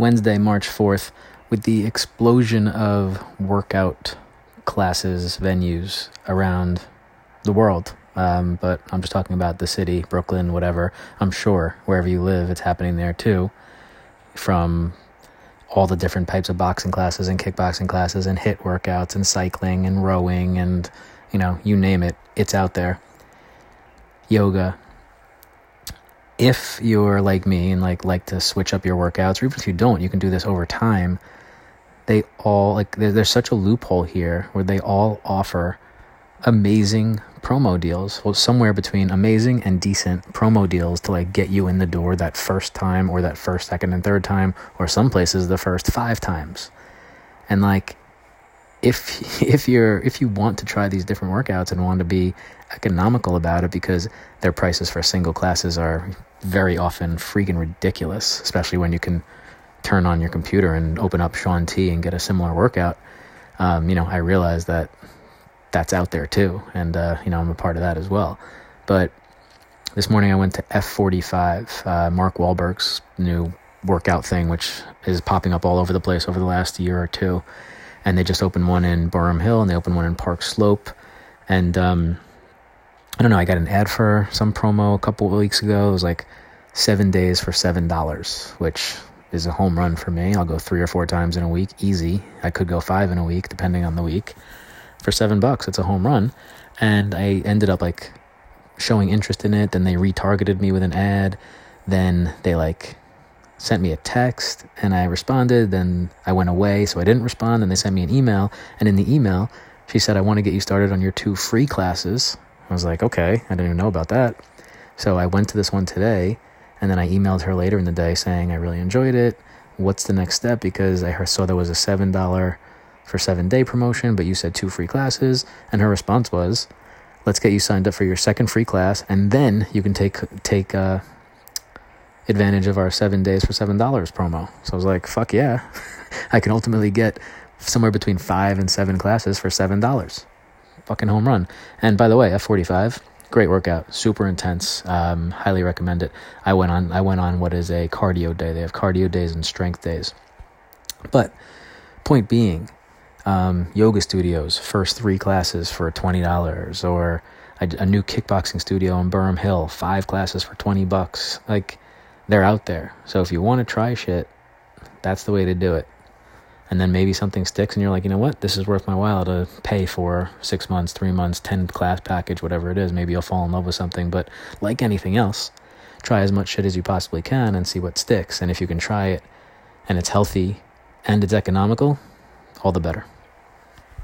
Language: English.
Wednesday, March 4th, with the explosion of workout classes, venues around the world. Um, but I'm just talking about the city, Brooklyn, whatever. I'm sure wherever you live, it's happening there too. From all the different types of boxing classes and kickboxing classes and HIIT workouts and cycling and rowing and, you know, you name it, it's out there. Yoga. If you're like me and like like to switch up your workouts, or even if you don't, you can do this over time. They all like there's such a loophole here where they all offer amazing promo deals well somewhere between amazing and decent promo deals to like get you in the door that first time or that first second and third time or some places the first five times and like if if you're if you want to try these different workouts and want to be economical about it because their prices for single classes are very often freaking ridiculous especially when you can turn on your computer and open up Shaun T and get a similar workout um, you know I realize that that's out there too. And, uh, you know, I'm a part of that as well. But this morning I went to F45, uh, Mark Wahlberg's new workout thing, which is popping up all over the place over the last year or two. And they just opened one in Boerum Hill and they opened one in Park Slope. And, um, I don't know, I got an ad for some promo a couple of weeks ago. It was like seven days for $7, which is a home run for me. I'll go three or four times in a week, easy. I could go five in a week, depending on the week for seven bucks. It's a home run. And I ended up like showing interest in it. Then they retargeted me with an ad. Then they like sent me a text and I responded. Then I went away, so I didn't respond. And they sent me an email. And in the email, she said, I want to get you started on your two free classes. I was like, okay, I didn't even know about that. So I went to this one today. And then I emailed her later in the day saying, I really enjoyed it. What's the next step? Because I saw there was a $7 for seven day promotion, but you said two free classes. And her response was, let's get you signed up for your second free class, and then you can take take uh, advantage of our seven days for seven dollars promo. So I was like, fuck yeah, I can ultimately get somewhere between five and seven classes for seven dollars. Fucking home run. And by the way, F forty five, great workout, super intense. Um, highly recommend it. I went on I went on what is a cardio day. They have cardio days and strength days. But point being, um, yoga studios, first three classes for $20, or a, a, new kickboxing studio in Boerum Hill, five classes for 20 bucks. Like, they're out there. So if you want to try shit, that's the way to do it. And then maybe something sticks and you're like, you know what, this is worth my while to pay for six months, three months, 10 class package, whatever it is. Maybe you'll fall in love with something. But like anything else, try as much shit as you possibly can and see what sticks. And if you can try it and it's healthy and it's economical, all the better.